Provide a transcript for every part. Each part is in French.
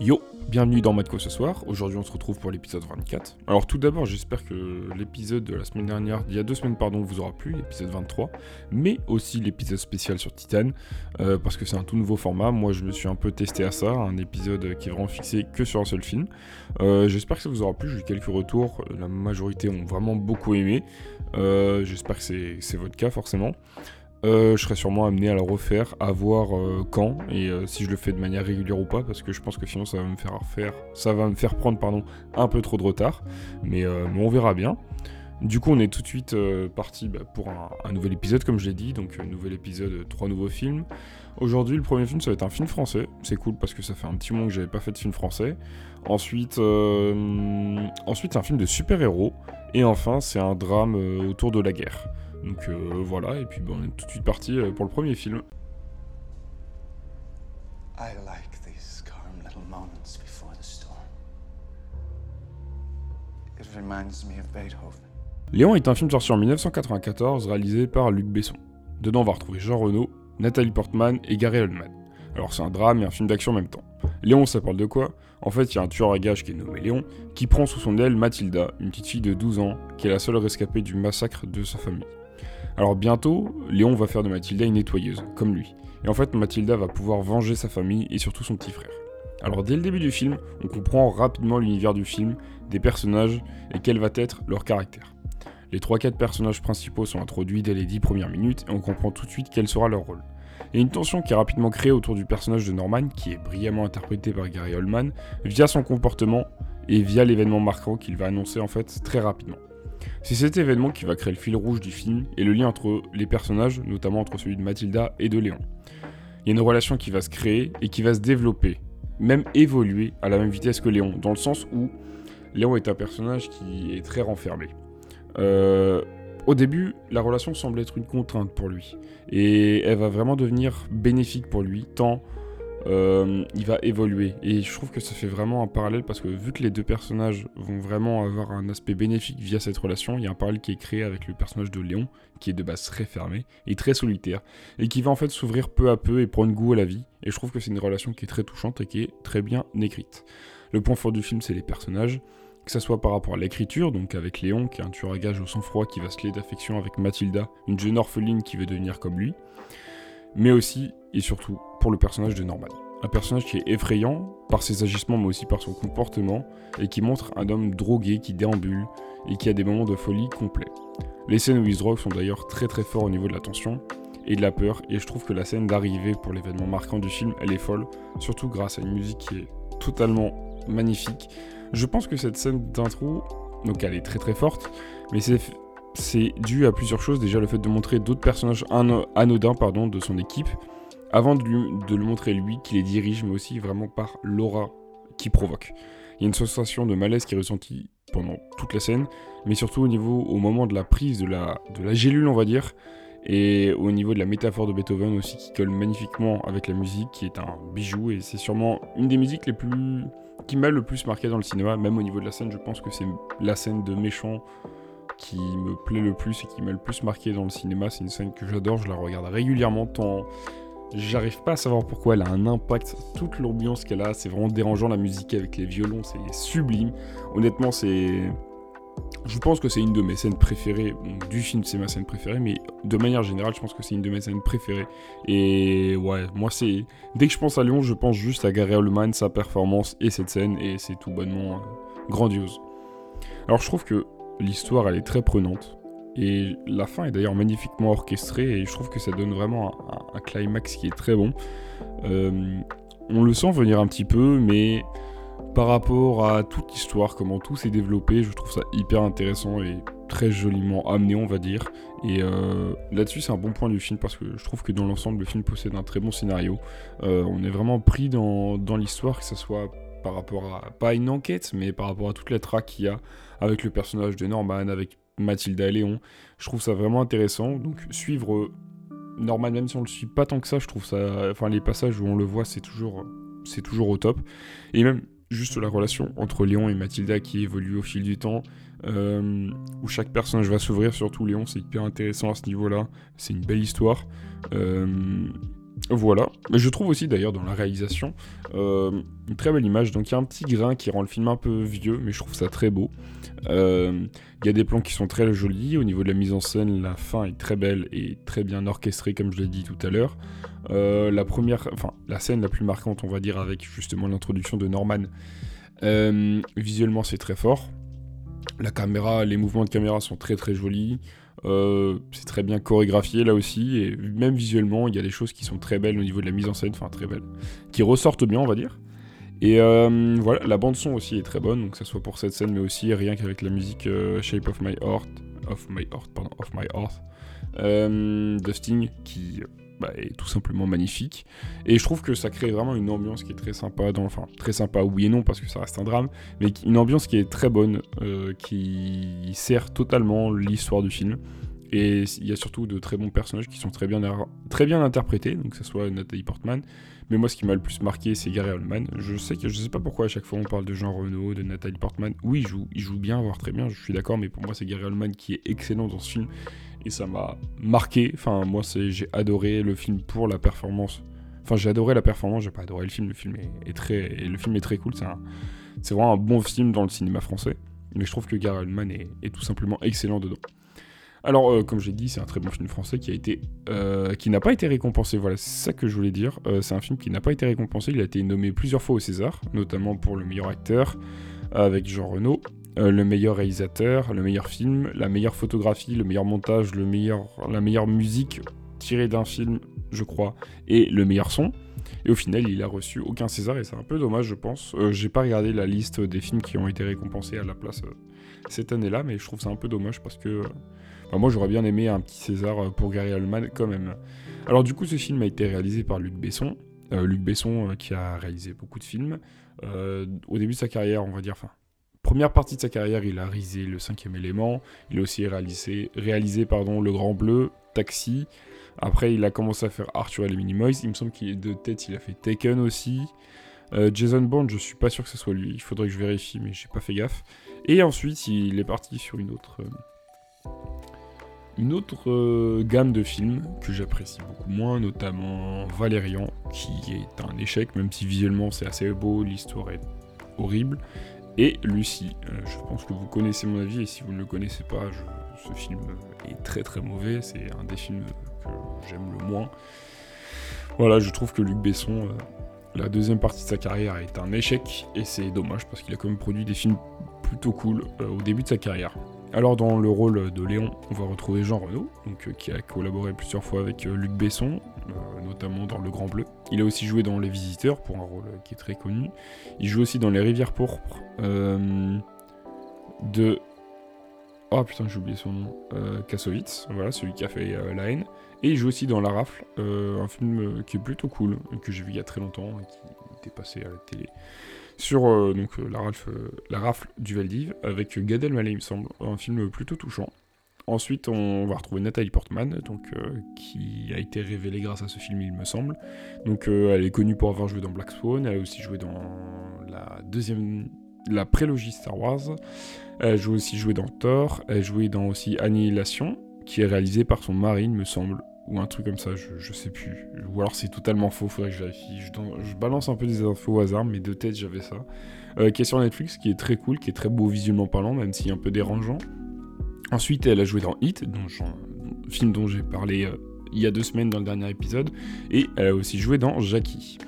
Yo, bienvenue dans Matco ce soir. Aujourd'hui, on se retrouve pour l'épisode 24. Alors, tout d'abord, j'espère que l'épisode de la semaine dernière, il y a deux semaines, pardon, vous aura plu, l'épisode 23, mais aussi l'épisode spécial sur Titan, euh, parce que c'est un tout nouveau format. Moi, je me suis un peu testé à ça, un épisode qui est vraiment fixé que sur un seul film. Euh, j'espère que ça vous aura plu. J'ai eu quelques retours. La majorité ont vraiment beaucoup aimé. Euh, j'espère que c'est votre cas, forcément. Euh, je serai sûrement amené à le refaire, à voir euh, quand et euh, si je le fais de manière régulière ou pas, parce que je pense que sinon ça va me faire faire, ça va me faire prendre pardon un peu trop de retard, mais, on verra bien. Du coup, on est tout de suite parti bah, pour un, nouvel épisode, comme je l'ai dit, donc nouvel épisode, trois nouveaux films. Aujourd'hui, le premier film, ça va être un film français. C'est cool parce que ça fait un petit moment que j'avais pas fait de film français. Ensuite, ensuite, un film de super-héros. Et enfin, c'est un drame autour de la guerre. Donc euh, voilà, et puis bon, on est tout de suite parti euh, pour le premier film. I like these calm little moments before the storm. It reminds me of Beethoven. Léon est un film sorti en 1994 réalisé par Luc Besson. Dedans, on va retrouver Jean Reno, Nathalie Portman et Gary Oldman. Alors c'est un drame et un film d'action en même temps. Léon, ça parle de quoi? En fait, il y a un tueur à gages qui est nommé Léon, qui prend sous son aile Mathilda, une petite fille de 12 ans, qui est la seule rescapée du massacre de sa famille. Alors bientôt, Léon va faire de Mathilda une nettoyeuse, comme lui. Et en fait, Mathilda va pouvoir venger sa famille et surtout son petit frère. Alors dès le début du film, on comprend rapidement l'univers du film, des personnages et quel va être leur caractère. Les 3-4 personnages principaux sont introduits dès les 10 premières minutes et on comprend tout de suite quel sera leur rôle. Et une tension qui est rapidement créée autour du personnage de Norman, qui est brillamment interprété par Gary Oldman, via son comportement et via l'événement marquant qu'il va annoncer en fait très rapidement. C'est cet événement qui va créer le fil rouge du film et le lien entre les personnages, notamment entre celui de Mathilda et de Léon. Il y a une relation qui va se créer et qui va se développer, même évoluer à la même vitesse que Léon, dans le sens où Léon est un personnage qui est très renfermé. Euh, au début, la relation semble être une contrainte pour lui, et elle va vraiment devenir bénéfique pour lui, tant euh, il va évoluer. Et je trouve que ça fait vraiment un parallèle parce que vu que les deux personnages vont vraiment avoir un aspect bénéfique via cette relation, il y a un parallèle qui est créé avec le personnage de Léon, qui est de base très fermé et très solitaire, et qui va en fait s'ouvrir peu à peu et prendre goût à la vie. Et je trouve que c'est une relation qui est très touchante et qui est très bien écrite. Le point fort du film, c'est les personnages que ce soit par rapport à l'écriture, donc avec Léon, qui est un tueur à gage au sang-froid qui va se lier d'affection avec Mathilda, une jeune orpheline qui veut devenir comme lui, mais aussi et surtout pour le personnage de Norman. Un personnage qui est effrayant par ses agissements mais aussi par son comportement et qui montre un homme drogué qui déambule et qui a des moments de folie complets. Les scènes où il se drogue sont d'ailleurs très très forts au niveau de la tension et de la peur et je trouve que la scène d'arrivée pour l'événement marquant du film elle est folle, surtout grâce à une musique qui est totalement magnifique. Je pense que cette scène d'intro, donc elle est très très forte, mais c'est c'est dû à plusieurs choses. Déjà, le fait de montrer d'autres personnages anodins pardon, de son équipe, avant de, le montrer lui, qui les dirige, mais aussi vraiment par l'aura qui provoque. Il y a une sensation de malaise qui est ressentie pendant toute la scène, mais surtout au niveau, au moment de la prise de la, de la gélule, on va dire, et au niveau de la métaphore de Beethoven aussi, qui colle magnifiquement avec la musique, qui est un bijou, et c'est sûrement une des musiques les plus qui m'a le plus marqué dans le cinéma, même au niveau de la scène, je pense que c'est la scène de méchant qui me plaît le plus et qui m'a le plus marqué dans le cinéma. C'est une scène que j'adore, je la regarde régulièrement tant j'arrive pas à savoir pourquoi elle a un impact. Toute l'ambiance qu'elle a, c'est vraiment dérangeant. La musique avec les violons, c'est sublime. Honnêtement, c'est. Je pense que c'est une de mes scènes préférées. du film, c'est ma scène préférée, mais de manière générale, je pense que c'est une de mes scènes préférées. Et ouais, moi, c'est. Dès que je pense à Lyon, je pense juste à Gary Oldman, sa performance et cette scène, et c'est tout bonnement euh, grandiose. Alors, je trouve que L'histoire, elle est très prenante. Et la fin est d'ailleurs magnifiquement orchestrée et je trouve que ça donne vraiment un, climax qui est très bon. Euh, on le sent venir un petit peu, mais par rapport à toute l'histoire, comment tout s'est développé, je trouve ça hyper intéressant et très joliment amené, on va dire. Et euh, là-dessus, c'est un bon point du film parce que je trouve que dans l'ensemble, le film possède un très bon scénario. Euh, on est vraiment pris dans, l'histoire, que ce soit par rapport à, pas une enquête, mais par rapport à toute la traque qu'il y a avec le personnage de Norman, avec Mathilda et Léon. Je trouve ça vraiment intéressant. Donc suivre euh, Norman, même si on le suit pas tant que ça, je trouve ça. Enfin, les passages où on le voit, c'est toujours, c'est toujours au top. Et même juste la relation entre Léon et Mathilda qui évolue au fil du temps, euh, où chaque personnage va s'ouvrir, surtout Léon, c'est hyper intéressant à ce niveau-là. C'est une belle histoire. Euh, Voilà. Je trouve aussi d'ailleurs dans la réalisation une très belle image. Donc il y a un petit grain qui rend le film un peu vieux, mais je trouve ça très beau. Il y a des plans qui sont très jolis. Au niveau de la mise en scène, la fin est très belle et très bien orchestrée, comme je l'ai dit tout à l'heure. Euh, la première, enfin la scène la plus marquante, on va dire, avec justement l'introduction de Norman. visuellement, c'est très fort. La caméra, les mouvements de caméra sont très très jolis. Euh, c'est très bien chorégraphié là aussi, et même visuellement, il y a des choses qui sont très belles au niveau de la mise en scène, enfin très belles, qui ressortent bien, on va dire. Et euh, voilà, la bande son aussi est très bonne, donc que ce soit pour cette scène, mais aussi rien qu'avec la musique euh, Shape of My Heart, of My Heart, pardon, of My Heart, Sting, qui bah, est tout simplement magnifique. Et je trouve que ça crée vraiment une ambiance qui est très sympa, enfin très sympa oui et non parce que ça reste un drame, mais une ambiance qui est très bonne, euh, qui sert totalement l'histoire du film. Et il y a surtout de très bons personnages qui sont très bien, très bien interprétés, donc que ce soit Nathalie Portman. Mais moi, ce qui m'a le plus marqué, c'est Gary Oldman. Je sais que je sais pas pourquoi à chaque fois on parle de Jean Reno, de Nathalie Portman. Oui, il joue, il joue bien, voire très bien, je suis d'accord, mais pour moi, c'est Gary Oldman qui est excellent dans ce film et ça m'a marqué. Enfin, moi, j'ai adoré le film pour la performance. Enfin, j'ai adoré la performance, j'ai pas adoré le film. Le film est, très, cool. C'est, vraiment un bon film dans le cinéma français. Mais je trouve que Gary Oldman est tout simplement excellent dedans. Alors, euh, comme j'ai dit, c'est un très bon film français qui a été, euh, n'a pas été récompensé. Voilà, c'est ça que je voulais dire. Euh, c'est un film qui n'a pas été récompensé. Il a été nommé plusieurs fois au César, notamment pour le meilleur acteur avec Jean Reno, le meilleur réalisateur, le meilleur film, la meilleure photographie, le meilleur montage, le meilleur, la meilleure musique tirée d'un film, je crois, et le meilleur son. Et au final, il a reçu aucun César et c'est un peu dommage, je pense. J'ai pas regardé la liste des films qui ont été récompensés à la place cette année-là, mais je trouve ça un peu dommage parce que bah, moi j'aurais bien aimé un petit César pour Gary Oldman quand même. Alors du coup, ce film a été réalisé par Luc Besson. Luc Besson qui a réalisé beaucoup de films. au début de sa carrière, on va dire, enfin première partie de sa carrière, il a réalisé Le Cinquième Élément. Il a aussi réalisé, réalisé pardon, Le Grand Bleu, Taxi. Après, il a commencé à faire Arthur et les Minimoys. Il me semble qu'il est de tête, il a fait Taken aussi. Euh, Jason Bourne, je suis pas sûr que ce soit lui. Il faudrait que je vérifie, mais j'ai pas fait gaffe. Et ensuite, il est parti sur une autre, euh, une autre euh, gamme de films que j'apprécie beaucoup moins, notamment Valérian, qui est un échec, même si visuellement c'est assez beau, l'histoire est horrible et Lucie. Euh, je pense que vous connaissez mon avis et si vous ne le connaissez pas, ce film est très très mauvais. C'est un des films que j'aime le moins. Voilà, je trouve que Luc Besson, euh, la deuxième partie de sa carrière est un échec et c'est dommage parce qu'il a quand même produit des films plutôt cool au début de sa carrière. Alors dans le rôle de Léon, on va retrouver Jean Renaud, donc, qui a collaboré plusieurs fois avec Luc Besson, notamment dans Le Grand Bleu. Il a aussi joué dans Les Visiteurs pour un rôle qui est très connu. Il joue aussi dans Les Rivières Pourpres euh, de. Oh putain, j'ai oublié son nom. Euh, Kassovitz, voilà, celui qui a fait euh, La haine. Et il joue aussi dans La Rafle, un film qui est plutôt cool, que j'ai vu il y a très longtemps, et qui était passé à la télé. Sur donc, la, Rafle, la Rafle du Valdiv, avec Gad Elmaleh, il me semble. Un film plutôt touchant. Ensuite, on va retrouver Nathalie Portman, donc, euh, qui a été révélée grâce à ce film, il me semble. Donc, euh, elle est connue pour avoir joué dans Black Swan, elle a aussi joué dans la deuxième, la prélogie Star Wars. Elle joue aussi joué dans Thor, elle joué dans aussi Annihilation, qui est réalisée par son mari, il me semble, ou un truc comme ça, je, sais plus. Ou alors c'est totalement faux, faudrait que je vérifie. Je, balance un peu des infos au hasard, mais de tête j'avais ça. Euh, qui est sur Netflix, qui est très cool, qui est très beau visuellement parlant, même est un peu dérangeant. Ensuite, elle a joué dans Hit, film dont j'ai parlé euh, il y a deux semaines dans le dernier épisode, et elle a aussi joué dans Jackie.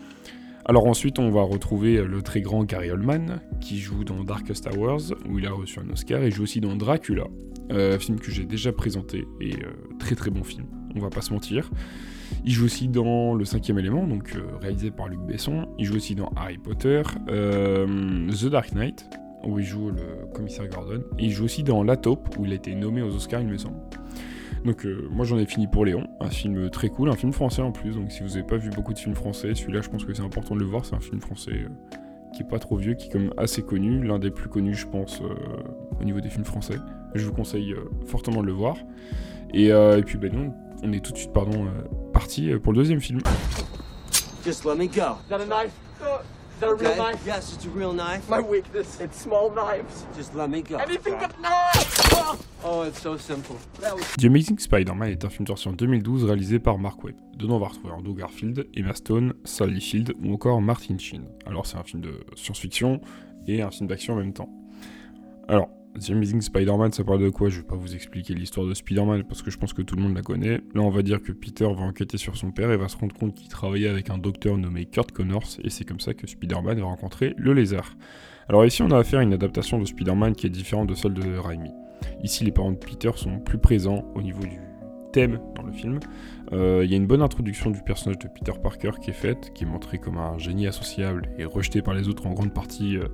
Alors ensuite, on va retrouver euh, le très grand Gary Oldman, qui joue dans Darkest Hours, où il a reçu un Oscar, et joue aussi dans Dracula, film que j'ai déjà présenté, et très très bon film, on va pas se mentir. Il joue aussi dans Le Cinquième Élément, donc réalisé par Luc Besson. Il joue aussi dans Harry Potter, The Dark Knight, où il joue le commissaire Gordon. Et il joue aussi dans La Taupe, où il a été nommé aux Oscars, il me semble. Donc euh, moi j'en ai fini pour Léon, un film très cool, un film français en plus, donc si vous n'avez pas vu beaucoup de films français, celui-là je pense que c'est important de le voir, c'est un film français euh, qui est pas trop vieux, qui est comme assez connu, l'un des plus connus je pense euh, au niveau des films français. Je vous conseille fortement de le voir. Et, puis ben nous, on est tout de suite pardon, parti pour le deuxième film. Just let me go. Got a knife? that a real knife? Yes, it's a real knife. My weakness, it's small knives. Just let me go. Anything but knives! Oh, it's so simple. The Amazing Spider-Man est un film sorti en 2012 réalisé par Mark Webb. Dedans, on va retrouver Andrew Garfield, Emma Stone, Sally Field ou encore Martin Sheen. Alors, c'est un film de science-fiction et un film d'action en même temps. Alors, The Amazing Spider-Man, ça parle de quoi? Je vais pas vous expliquer l'histoire de Spider-Man parce que je pense que tout le monde la connaît. Là, on va dire que Peter va enquêter sur son père et va se rendre compte qu'il travaillait avec un docteur nommé Kurt Connors et c'est comme ça que Spider-Man va rencontrer le lézard. Alors ici, on a affaire à une adaptation de Spider-Man qui est différente de celle de Raimi. Ici, les parents de Peter sont plus présents au niveau du thème dans le film. Euh, il y a une bonne introduction du personnage de Peter Parker qui est faite, qui est montré comme un génie associable et rejeté par les autres en grande partie. Euh,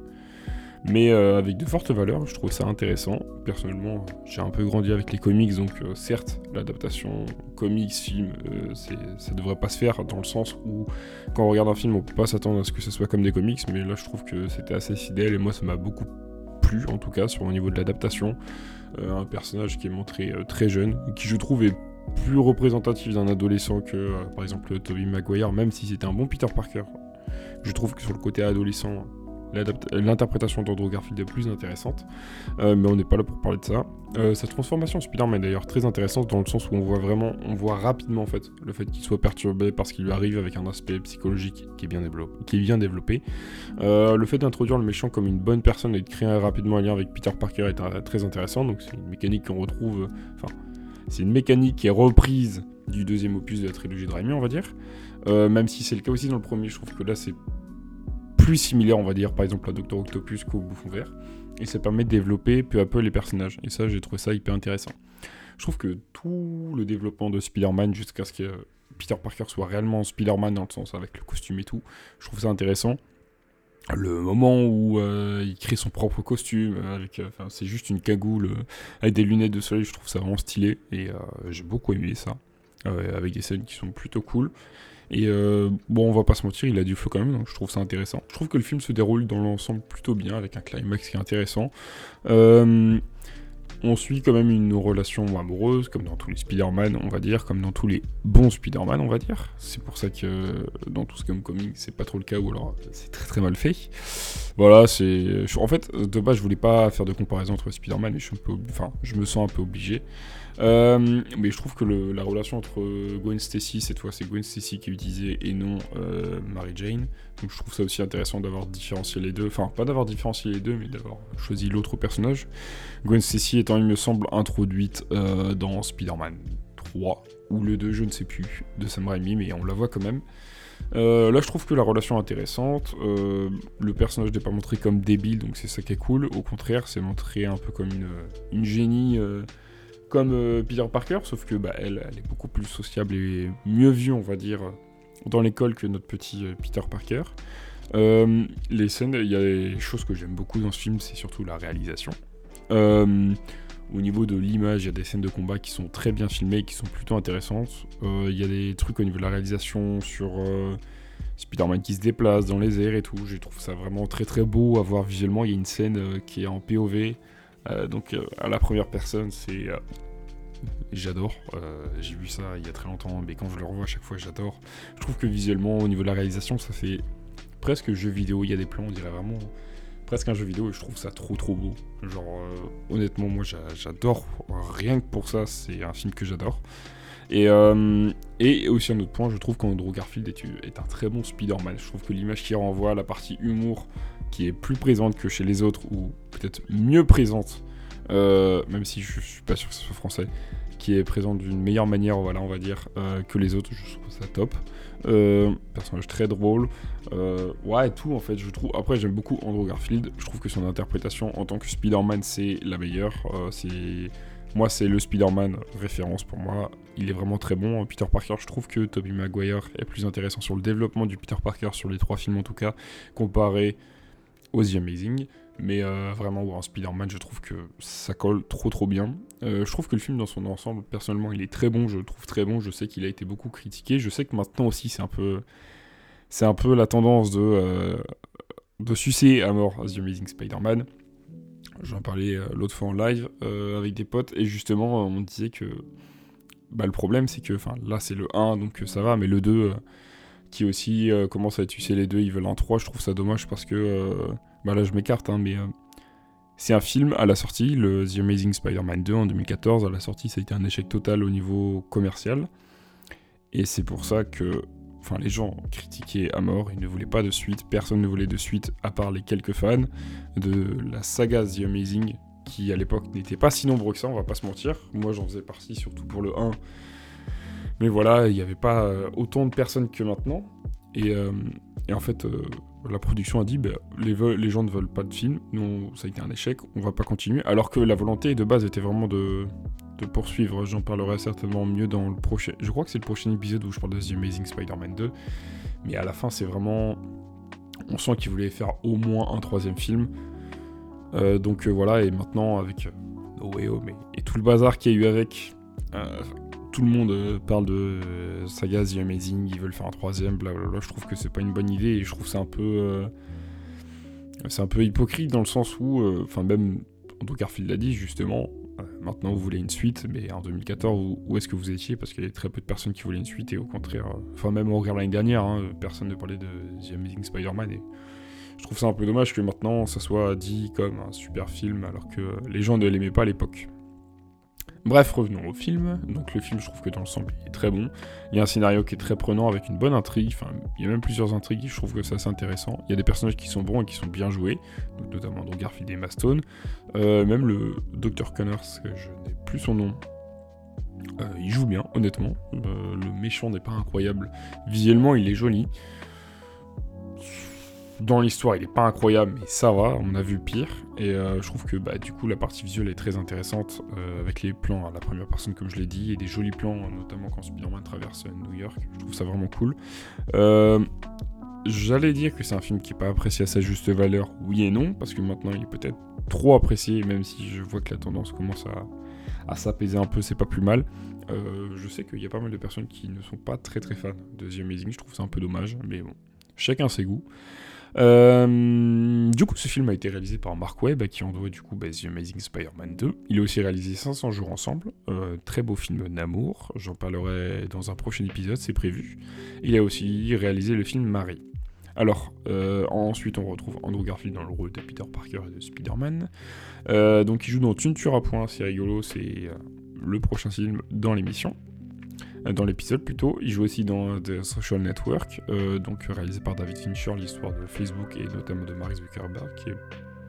mais euh, avec de fortes valeurs, je trouve ça intéressant. Personnellement, j'ai un peu grandi avec les comics, donc euh, certes, l'adaptation comics, film, euh, ça devrait pas se faire dans le sens où quand on regarde un film, on peut pas s'attendre à ce que ce soit comme des comics, mais là je trouve que c'était assez fidèle et moi ça m'a beaucoup plu en tout cas sur au niveau de l'adaptation. un personnage qui est montré très jeune, qui je trouve est plus représentatif d'un adolescent que par exemple Tobey Maguire, même si c'était un bon Peter Parker. Je trouve que sur le côté adolescent, l'interprétation d'Andrew Garfield est plus intéressante, euh, mais on n'est pas là pour parler de ça. Euh, sa transformation Spider-Man est d'ailleurs très intéressante dans le sens où on voit vraiment, on voit rapidement en fait le fait qu'il soit perturbé parce qu'il lui arrive avec un aspect psychologique qui est bien développé. Qui est bien développé. Euh, le fait d'introduire le méchant comme une bonne personne et de créer rapidement un lien avec Peter Parker est très intéressant, donc c'est une mécanique qu'on retrouve, enfin, c'est une mécanique qui est reprise du deuxième opus de la trilogie de Raimi, on va dire. même si c'est le cas aussi dans le premier, je trouve que là c'est plus similaire, on va dire, par exemple à Doctor Octopus qu'au Bouffon Vert. Et ça permet de développer peu à peu les personnages. Et ça, j'ai trouvé ça hyper intéressant. Je trouve que tout le développement de Spider-Man jusqu'à ce que Peter Parker soit réellement Spider-Man dans le sens avec le costume et tout, je trouve ça intéressant. Le moment où euh, il crée son propre costume, euh, avec, euh, c'est juste une cagoule avec des lunettes de soleil, je trouve ça vraiment stylé et j'ai beaucoup aimé ça, avec des scènes qui sont plutôt cool. Et euh, bon, on va pas se mentir, il a du flow quand même, donc je trouve ça intéressant. Je trouve que le film se déroule dans l'ensemble plutôt bien, avec un climax qui est intéressant. Euh, on suit quand même une relation amoureuse, comme dans tous les Spider-Man, on va dire, comme dans tous les bons Spider-Man, on va dire. C'est pour ça que dans tout ce comme comic, c'est pas trop le cas, ou alors c'est très très mal fait. Voilà, c'est. En fait, de base, je voulais pas faire de comparaison entre Spider-Man, mais je, suis un peu... enfin, je me sens un peu obligé. Euh, mais je trouve que la relation entre Gwen Stacy, cette fois c'est Gwen Stacy qui est utilisée et non euh, Mary Jane. Donc je trouve ça aussi intéressant d'avoir différencié les deux. Enfin, pas d'avoir différencié les deux, mais d'avoir choisi l'autre personnage. Gwen Stacy étant, il me semble, introduite euh, dans Spider-Man 3 ou le 2, je ne sais plus, de Sam Raimi, mais on la voit quand même. là, je trouve que la relation est intéressante. le personnage n'est pas montré comme débile, donc c'est ça qui est cool. Au contraire, c'est montré un peu comme une, une génie comme euh, Peter Parker, sauf que bah, elle, elle, est beaucoup plus sociable et mieux vue, on va dire, dans l'école que notre petit euh, Peter Parker. Euh, les scènes, il y a des choses que j'aime beaucoup dans ce film, c'est surtout la réalisation. au niveau de l'image, il y a des scènes de combat qui sont très bien filmées, qui sont plutôt intéressantes. Il y a des trucs au niveau de la réalisation sur Spider-Man qui se déplace dans les airs et tout. Je trouve ça vraiment très très beau à voir visuellement. Il y a une scène qui est en POV donc euh, à la première personne, c'est euh, j'adore. j'ai vu ça il y a très longtemps, mais quand je le revois à chaque fois, j'adore. Je trouve que visuellement, au niveau de la réalisation, ça fait presque jeu vidéo. Il y a des plans, on dirait vraiment presque un jeu vidéo, et je trouve ça trop trop beau. Genre, honnêtement, moi j'adore. Rien que pour ça, c'est un film que j'adore. Et, et, aussi un autre point, je trouve qu'Andrew Garfield est, un très bon Spider-Man. Je trouve que l'image qui renvoie, la partie humour, qui est plus présente que chez les autres, ou peut-être mieux présente, euh, même si je, suis pas sûr que ce soit français, qui est présente d'une meilleure manière, voilà, on va dire, euh, que les autres. Je trouve ça top. Euh, personnage très drôle. ouais, tout en fait, je trouve. Après, j'aime beaucoup Andrew Garfield. Je trouve que son interprétation en tant que Spider-Man, c'est la meilleure. c'est moi, c'est le Spider-Man référence pour moi. Il est vraiment très bon. Peter Parker, je trouve que Tobey Maguire est plus intéressant sur le développement du Peter Parker, sur les trois films en tout cas, comparé aux The Amazing. Mais euh, vraiment, en Spider-Man, je trouve que ça colle trop trop bien. Euh, je trouve que le film dans son ensemble, personnellement, il est très bon. Je le trouve très bon. Je sais qu'il a été beaucoup critiqué. Je sais que maintenant aussi, c'est un peu, c'est un peu la tendance de euh, de sucer à mort The Amazing Spider-Man. J'en parlais l'autre fois en live avec des potes et justement, on disait que bah, le problème, c'est que, enfin, là, c'est le 1, donc ça va, mais le 2 qui aussi commence à étudier les deux, ils veulent un 3, je trouve ça dommage parce que, bah là je m'écarte, hein, mais c'est un film à la sortie, le The Amazing Spider-Man 2 en 2014, à la sortie ça a été un échec total au niveau commercial, et c'est pour ça que enfin les gens critiquaient à mort, ils ne voulaient pas de suite, personne ne voulait de suite à part les quelques fans de la saga The Amazing qui à l'époque n'était pas si nombreux que ça, on va pas se mentir. Moi j'en faisais partie surtout pour le 1. Mais voilà, il n'y avait pas euh, autant de personnes que maintenant. Et, euh, en fait, euh, la production a dit bah, les, gens ne veulent pas de film, ça a été un échec, on va pas continuer. Alors que la volonté de base était vraiment de, poursuivre. J'en parlerai certainement mieux dans le prochain. Je crois que c'est le prochain épisode où je parle de The Amazing Spider-Man 2. Mais à la fin, c'est vraiment. On sent qu'ils voulaient faire au moins un troisième film. Donc voilà, et maintenant, avec No Way Home et, tout le bazar qu'il y a eu avec. Tout le monde parle de saga The Amazing, ils veulent faire un troisième, blablabla. Je trouve que c'est pas une bonne idée et je trouve c'est un peu. c'est un peu hypocrite dans le sens où. Enfin, même Andrew Garfield l'a dit justement, maintenant vous voulez une suite, mais en 2014, où, est-ce que vous étiez? Parce qu'il y avait très peu de personnes qui voulaient une suite, et au contraire, euh, enfin même au regard l'année dernière, hein, personne ne parlait de The Amazing Spider-Man, et je trouve ça un peu dommage que maintenant ça soit dit comme un super film, alors que les gens ne l'aimaient pas à l'époque. Bref, revenons au film. Donc le film, je trouve que dans l'ensemble, il est très bon. Il y a un scénario qui est très prenant avec une bonne intrigue. Enfin, il y a même plusieurs intrigues. Je trouve que c'est assez intéressant. Il y a des personnages qui sont bons et qui sont bien joués, notamment donc Garfield et Mastone. Euh, même le Dr Connors, je n'ai plus son nom. Euh, il joue bien, honnêtement. Euh, le méchant n'est pas incroyable. Visuellement, il est joli. Dans l'histoire, il est pas incroyable, mais ça va, on a vu pire. Et euh, je trouve que bah, du coup, la partie visuelle est très intéressante, euh, avec les plans à la première personne, comme je l'ai dit, et des jolis plans, notamment quand Spider-Man traverse New York. Je trouve ça vraiment cool. Euh, j'allais dire que c'est un film qui n'est pas apprécié à sa juste valeur, oui et non, parce que maintenant il est peut-être trop apprécié, même si je vois que la tendance commence à, s'apaiser un peu, c'est pas plus mal. je sais qu'il y a pas mal de personnes qui ne sont pas très très fans de The Amazing, je trouve ça un peu dommage, mais bon, chacun ses goûts. Euh, du coup, ce film a été réalisé par Mark Webb, qui en doit du coup bah, The Amazing Spider-Man 2. Il a aussi réalisé 500 jours ensemble, euh, très beau film d'amour, j'en parlerai dans un prochain épisode, c'est prévu. Il a aussi réalisé le film Marie. Alors, euh, ensuite, on retrouve Andrew Garfield dans le rôle de Peter Parker et de Spider-Man. donc, il joue dans Tune à point, c'est rigolo, c'est le prochain film dans l'émission. Euh, dans l'épisode plutôt. Il joue aussi dans The Social Network, euh, donc réalisé par David Fincher, l'histoire de Facebook et notamment de Mark Zuckerberg, qui est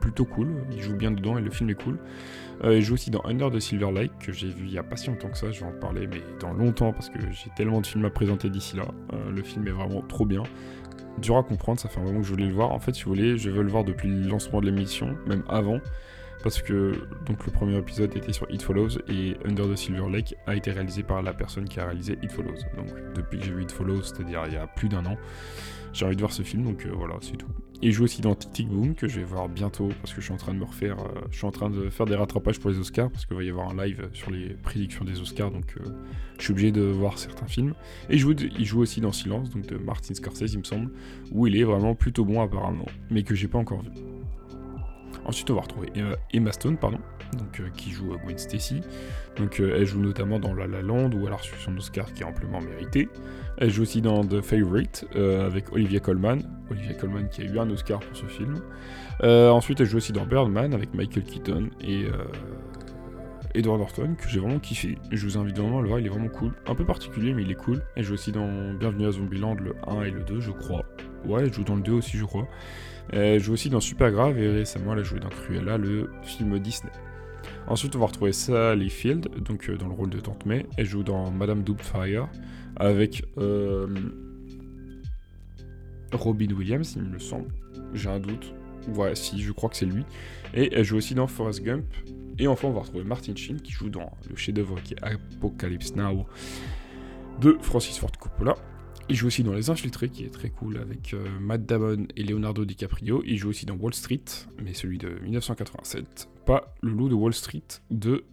plutôt cool. Il joue bien dedans et le film est cool. Euh, il joue aussi dans Under the Silver Lake, que j'ai vu il y a pas si longtemps que ça, je vais en parler, mais dans longtemps parce que j'ai tellement de films à présenter d'ici là. le film est vraiment trop bien. Dur à comprendre, ça fait un moment que je voulais le voir. En fait, si vous voulez, je veux le voir depuis le lancement de l'émission, même avant parce que donc le premier épisode était sur It Follows et Under the Silver Lake a été réalisé par la personne qui a réalisé It Follows. Donc depuis que j'ai vu It Follows, c'est-à-dire il y a plus d'un an, j'ai envie de voir ce film, donc euh, voilà, c'est tout. Et je joue aussi dans Tic Boom, que je vais voir bientôt, parce que je suis en train de me refaire, euh, je suis en train de faire des rattrapages pour les Oscars, parce qu'il va y avoir un live sur les prédictions des Oscars, donc euh, je suis obligé de voir certains films. Et il joue, il joue aussi dans Silence, donc de Martin Scorsese, il me semble, où il est vraiment plutôt bon apparemment, mais que j'ai pas encore vu. Ensuite, on va retrouver Emma Stone, pardon, donc, euh, qui joue Gwen Stacy. Donc, euh, elle joue notamment dans La La Land, où elle a reçu son Oscar qui est amplement mérité. Elle joue aussi dans The Favorite, euh, avec Olivia Colman. Olivia Colman qui a eu un Oscar pour ce film. ensuite, elle joue aussi dans Birdman, avec Michael Keaton et... Edward Norton, que j'ai vraiment kiffé. Je vous invite vraiment à le voir, il est vraiment cool. Un peu particulier, mais il est cool. Elle joue aussi dans Bienvenue à Zombieland, le 1 et le 2, je crois. Ouais, elle joue dans le 2 aussi, je crois. Elle joue aussi dans Super Grave et récemment elle a joué dans Cruella, le film Disney. Ensuite, on va retrouver Sally Field, donc euh, dans le rôle de Tante May. Elle joue dans Madame Doubtfire avec euh, Robin Williams, il me semble. J'ai un doute. Ouais, si, je crois que c'est lui. Et elle joue aussi dans Forrest Gump. Et enfin, on va retrouver Martin Sheen qui joue dans le chef-d'œuvre qui est Apocalypse Now de Francis Ford Coppola. Il joue aussi dans Les Infiltrés, qui est très cool, avec euh, Matt Damon et Leonardo DiCaprio. Il joue aussi dans Wall Street, mais celui de 1987, pas le loup de Wall Street de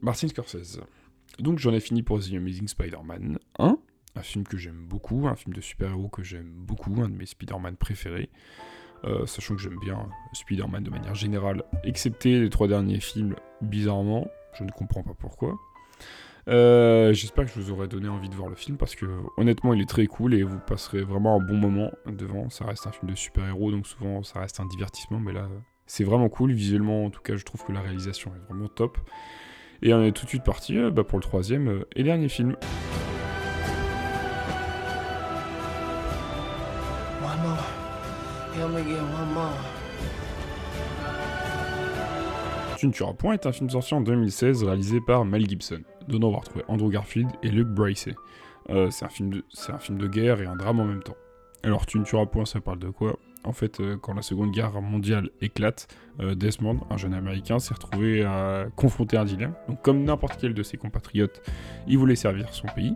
Martin Scorsese. Donc j'en ai fini pour The Amazing Spider-Man 1, un film que j'aime beaucoup, un film de super-héros que j'aime beaucoup, un de mes Spider-Man préférés. Euh, sachant que j'aime bien Spider-Man de manière générale, excepté les trois derniers films, bizarrement, je ne comprends pas pourquoi. Euh, j'espère que je vous aurai donné envie de voir le film parce que honnêtement il est très cool et vous passerez vraiment un bon moment devant. Ça reste un film de super-héros donc souvent ça reste un divertissement mais là c'est vraiment cool. Visuellement en tout cas je trouve que la réalisation est vraiment top. Et on est tout de suite parti euh, bah, pour le troisième et dernier film. Tu ne tueras point est un film sorti en 2016 réalisé par Mel Gibson. Dedans on va retrouver Andrew Garfield et Luke Bracey. Euh, c'est un, film de, un film de guerre et un drame en même temps. Alors tu ne tueras point ça parle de quoi? En fait euh, quand la seconde guerre mondiale éclate, euh, Desmond, un jeune américain, s'est retrouvé à confronter un dilemme. Donc comme n'importe quel de ses compatriotes, il voulait servir son pays.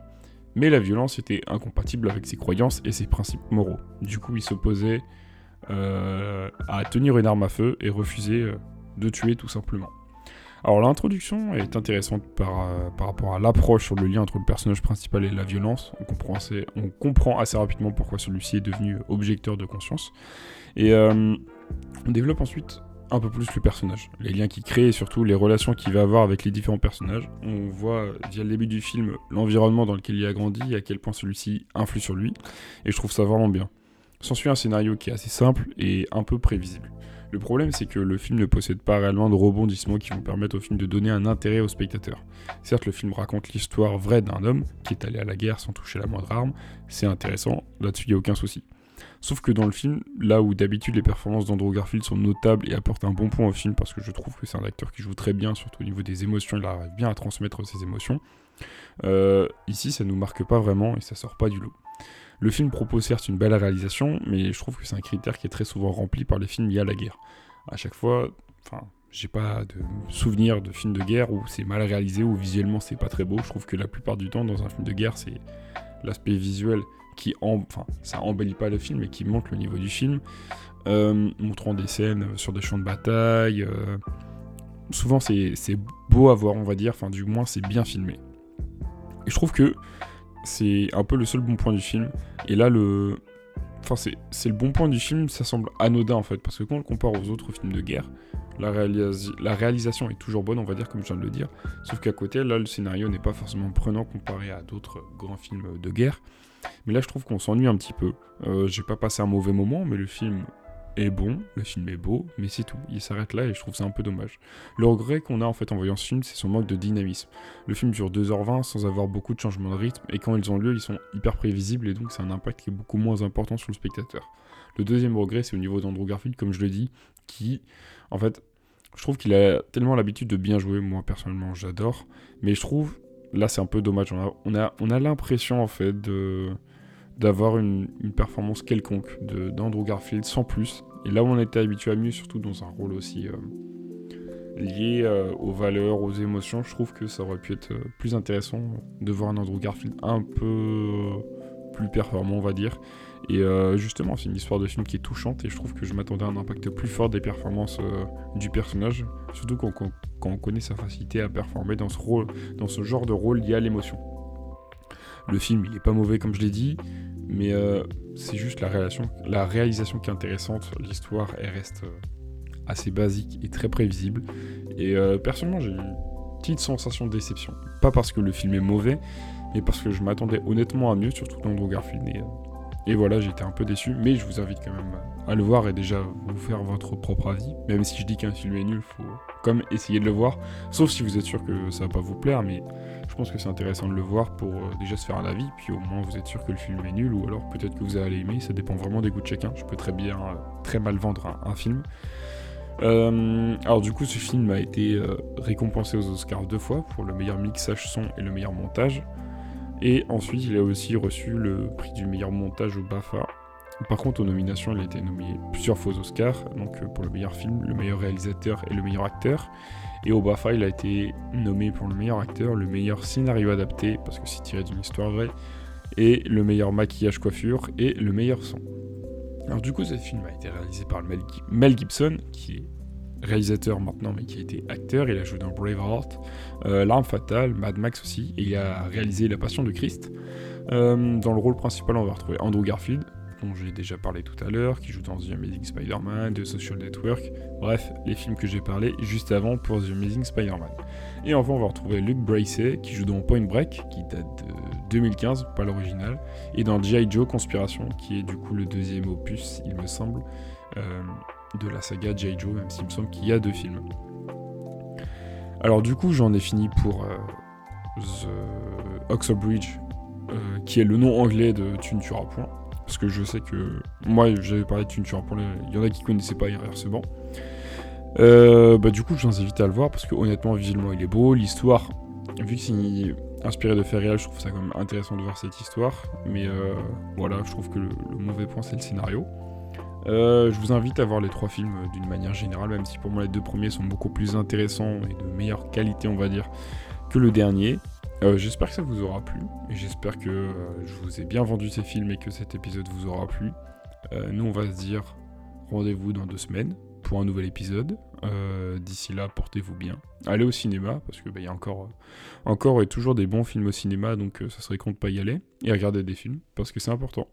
Mais la violence était incompatible avec ses croyances et ses principes moraux. Du coup, il s'opposait à tenir une arme à feu et refusait de tuer tout simplement. Alors l'introduction est intéressante par, euh, par rapport à l'approche sur le lien entre le personnage principal et la violence. On comprend assez, on comprend assez rapidement pourquoi celui-ci est devenu objecteur de conscience. Et euh, on développe ensuite un peu plus le personnage, les liens qu'il crée et surtout les relations qu'il va avoir avec les différents personnages. On voit via le début du film l'environnement dans lequel il a grandi et à quel point celui-ci influe sur lui. Et je trouve ça vraiment bien. S'ensuit un scénario qui est assez simple et un peu prévisible. Le problème, c'est que le film ne possède pas réellement de rebondissements qui vont permettre au film de donner un intérêt au spectateur. Certes, le film raconte l'histoire vraie d'un homme qui est allé à la guerre sans toucher la moindre arme, c'est intéressant, là-dessus il n'y a aucun souci. Sauf que dans le film, là où d'habitude les performances d'Andrew Garfield sont notables et apportent un bon point au film parce que je trouve que c'est un acteur qui joue très bien, surtout au niveau des émotions, il arrive bien à transmettre ses émotions. Euh, ici, ça nous marque pas vraiment et ça sort pas du lot. Le film propose certes une belle réalisation, mais je trouve que c'est un critère qui est très souvent rempli par les films liés à la guerre. À chaque fois, enfin, j'ai pas de souvenir de films de guerre où c'est mal réalisé ou visuellement c'est pas très beau. Je trouve que la plupart du temps dans un film de guerre, c'est l'aspect visuel qui, enfin, ça embellit pas le film, mais qui montre le niveau du film, euh, montrant des scènes sur des champs de bataille. Euh, souvent c'est beau à voir, on va dire. Enfin, du moins c'est bien filmé. Et je trouve que c'est un peu le seul bon point du film. Et là, le. Enfin, c'est le bon point du film, ça semble anodin en fait, parce que quand on le compare aux autres films de guerre, la, réalisation est toujours bonne, on va dire, comme je viens de le dire. Sauf qu'à côté, là, le scénario n'est pas forcément prenant comparé à d'autres grands films de guerre. Mais là, je trouve qu'on s'ennuie un petit peu. Euh, J'ai pas passé un mauvais moment, mais le film est bon, le film est beau, mais c'est tout. Il s'arrête là et je trouve ça un peu dommage. Le regret qu'on a en fait en voyant ce film, c'est son manque de dynamisme. Le film dure 2h20 sans avoir beaucoup de changements de rythme et quand ils ont lieu, ils sont hyper prévisibles et donc c'est un impact qui est beaucoup moins important sur le spectateur. Le deuxième regret, c'est au niveau d'Andrew Garfield, comme je le dis, qui, en fait, je trouve qu'il a tellement l'habitude de bien jouer. Moi, personnellement, j'adore. Mais je trouve, là, c'est un peu dommage. On a, on a, l'impression, en fait, de d'avoir une, performance quelconque d'Andrew Garfield sans plus. Et là où on était habitué à mieux, surtout dans un rôle aussi euh, lié euh, aux valeurs, aux émotions, je trouve que ça aurait pu être euh, plus intéressant de voir un Andrew Garfield un peu plus performant, on va dire. Et justement, c'est une histoire de film qui est touchante et je trouve que je m'attendais à un impact plus fort des performances du personnage, surtout quand, quand, on connaît sa facilité à performer dans ce, rôle, dans ce genre de rôle lié à l'émotion. Le film, il est pas mauvais comme je l'ai dit, mais euh, c'est juste la, réalisation qui est intéressante. L'histoire, elle reste euh, assez basique et très prévisible. Et euh, personnellement, j'ai une petite sensation de déception. Pas parce que le film est mauvais, mais parce que je m'attendais honnêtement à mieux, surtout dans Garfield. Et, et voilà, j'étais un peu déçu, mais je vous invite quand même à le voir et déjà vous faire votre propre avis. Même si je dis qu'un film est nul, faut comme essayer de le voir. Sauf si vous êtes sûr que ça va pas vous plaire, mais je pense que c'est intéressant de le voir pour euh, déjà se faire un avis, puis au moins vous êtes sûr que le film est nul, ou alors peut-être que vous allez aimer, ça dépend vraiment des goûts de chacun. Je peux très bien, euh, très mal vendre un, film. Euh, alors du coup, ce film a été récompensé aux Oscars deux fois pour le meilleur mixage son et le meilleur montage. Et ensuite, il a aussi reçu le prix du meilleur montage au BAFA. Par contre, aux nominations, il a été nommé plusieurs fois aux Oscars, donc pour le meilleur film, le meilleur réalisateur et le meilleur acteur. Et au BAFA, il a été nommé pour le meilleur acteur, le meilleur scénario adapté, parce que c'est tiré d'une histoire vraie, et le meilleur maquillage coiffure, et le meilleur son. Alors du coup, ce film a été réalisé par Mel Gibson, qui est réalisateur maintenant, mais qui a été acteur. Il a joué dans Braveheart, euh, L'arme fatale, Mad Max aussi, et il a réalisé La Passion de Christ. Euh, dans le rôle principal, on va retrouver Andrew Garfield, dont j'ai déjà parlé tout à l'heure, qui joue dans The Amazing Spider-Man, The Social Network, bref, les films que j'ai parlé juste avant pour The Amazing Spider-Man. Et enfin, on va retrouver Luke Bracey, qui joue dans Point Break, qui date de 2015, pas l'original, et dans G.I. Joe Conspiration, qui est du coup le deuxième opus, il me semble, euh, de la saga G.I. Joe, même s'il me semble qu'il y a deux films. Alors du coup, j'en ai fini pour euh, The Oxford Bridge, euh, qui est le nom anglais de Tu ne tueras point. Parce que je sais que moi j'avais parlé de Tu ne tueras point, il y en a qui connaissaient pas banc. Euh, bah, du coup, je vous invite à le voir parce que honnêtement, visuellement, il est beau. L'histoire, vu que c'est inspiré de faits réels, je trouve ça quand même intéressant de voir cette histoire. Mais voilà, je trouve que le mauvais point, c'est le scénario. Euh, je vous invite à voir les trois films euh, d'une manière générale, même si pour moi les deux premiers sont beaucoup plus intéressants et de meilleure qualité, on va dire, que le dernier. Euh, j'espère que ça vous aura plu et j'espère que je vous ai bien vendu ces films et que cet épisode vous aura plu. nous, on va se dire rendez-vous dans deux semaines pour un nouvel épisode. D'ici là, portez-vous bien. Allez au cinéma parce que bah, y a encore, encore et toujours des bons films au cinéma, donc ça serait con de pas y aller et regarder des films parce que c'est important.